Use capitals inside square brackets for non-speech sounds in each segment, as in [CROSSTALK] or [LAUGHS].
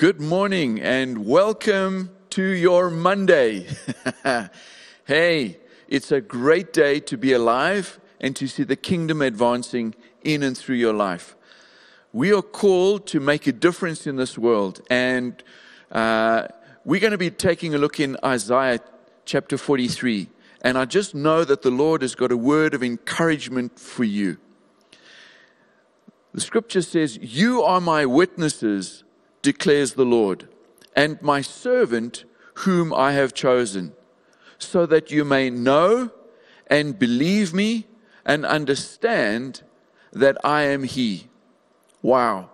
Good morning and welcome to your Monday. [LAUGHS] hey, it's a great day to be alive and to see the kingdom advancing in and through your life. We are called to make a difference in this world, and uh, we're going to be taking a look in Isaiah chapter 43. And I just know that the Lord has got a word of encouragement for you. The scripture says, You are my witnesses, declares the Lord, and my servant whom I have chosen, so that you may know and believe me and understand that I am He. Wow.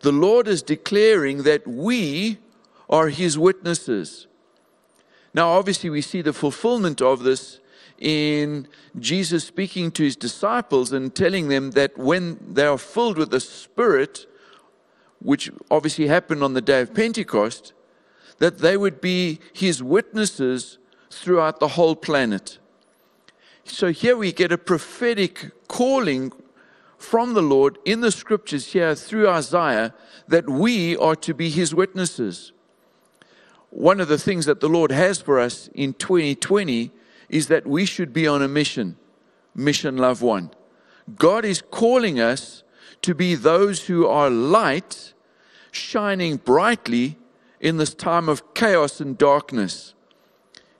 The Lord is declaring that we are His witnesses. Now, obviously, we see the fulfillment of this in Jesus speaking to his disciples and telling them that when they are filled with the Spirit, which obviously happened on the day of Pentecost, that they would be his witnesses throughout the whole planet. So here we get a prophetic calling from the Lord in the scriptures here through Isaiah that we are to be his witnesses. One of the things that the Lord has for us in 2020 is that we should be on a mission, mission love one. God is calling us to be those who are light, shining brightly in this time of chaos and darkness.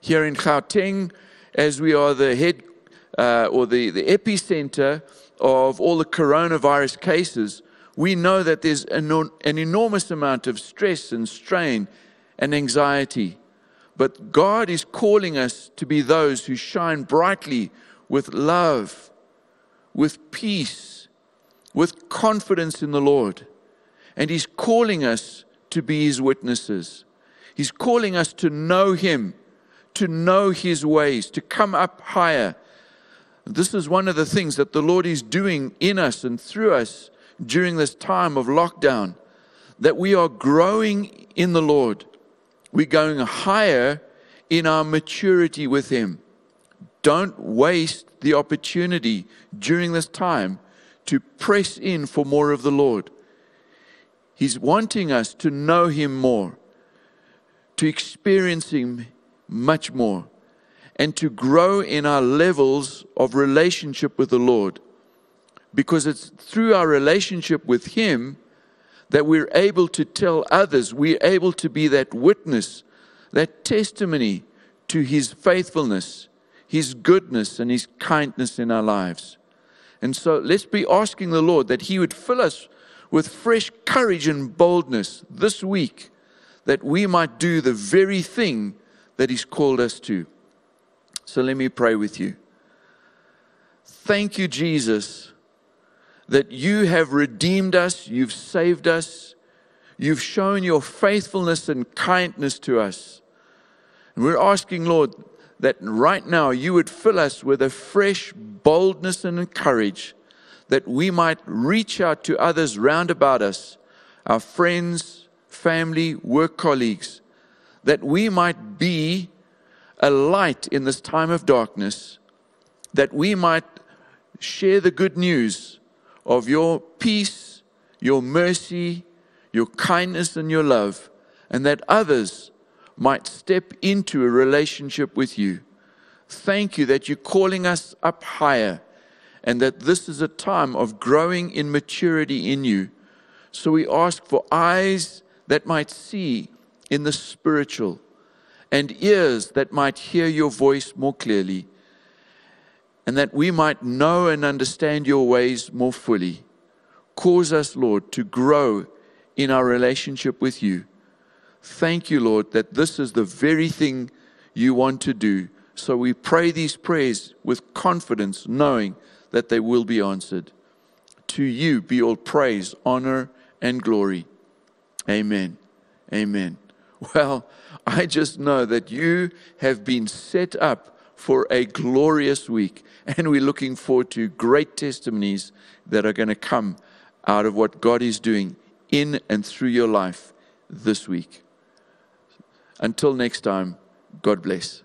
Here in Gauteng, as we are the head uh, or the, the epicenter of all the coronavirus cases, we know that there's an, an enormous amount of stress and strain and anxiety. But God is calling us to be those who shine brightly with love, with peace, with confidence in the Lord. And He's calling us to be His witnesses. He's calling us to know Him, to know His ways, to come up higher. This is one of the things that the Lord is doing in us and through us during this time of lockdown, that we are growing in the Lord we're going higher in our maturity with Him. Don't waste the opportunity during this time to press in for more of the Lord. He's wanting us to know Him more, to experience Him much more, and to grow in our levels of relationship with the Lord. Because it's through our relationship with Him that we're able to tell others, we're able to be that witness, that testimony to His faithfulness, His goodness, and His kindness in our lives. And so let's be asking the Lord that He would fill us with fresh courage and boldness this week, that we might do the very thing that He's called us to. So let me pray with you. Thank you, Jesus that you have redeemed us, you've saved us, you've shown your faithfulness and kindness to us. And we're asking, Lord, that right now you would fill us with a fresh boldness and courage that we might reach out to others round about us, our friends, family, work colleagues, that we might be a light in this time of darkness, that we might share the good news of your peace, your mercy, your kindness, and your love, and that others might step into a relationship with you. Thank you that you're calling us up higher and that this is a time of growing in maturity in you. So we ask for eyes that might see in the spiritual and ears that might hear your voice more clearly and that we might know and understand your ways more fully. Cause us, Lord, to grow in our relationship with you. Thank you, Lord, that this is the very thing you want to do. So we pray these prayers with confidence, knowing that they will be answered. To you be all praise, honor, and glory. Amen. Amen. [LAUGHS] Well, I just know that you have been set up for a glorious week. And we're looking forward to great testimonies that are going to come out of what God is doing in and through your life this week. Until next time, God bless.